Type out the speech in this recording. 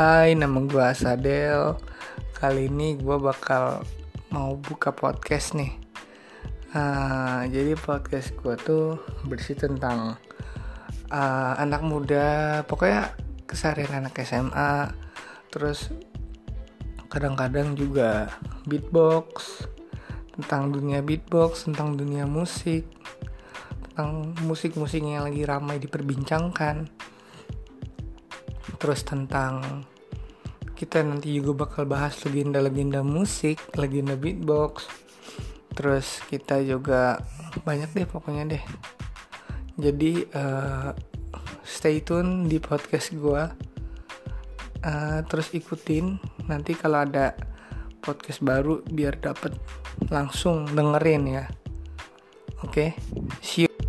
Hai, nama gue Asadel. Kali ini gue bakal mau buka podcast nih. Uh, jadi podcast gue tuh bersih tentang uh, anak muda, pokoknya keseharian anak SMA. Terus kadang-kadang juga beatbox, tentang dunia beatbox, tentang dunia musik, tentang musik-musik yang lagi ramai diperbincangkan terus tentang kita nanti juga bakal bahas legenda-legenda musik, legenda beatbox. Terus kita juga banyak deh pokoknya deh. Jadi uh, stay tune di podcast gue. Uh, terus ikutin nanti kalau ada podcast baru biar dapet langsung dengerin ya. Oke, okay? see you.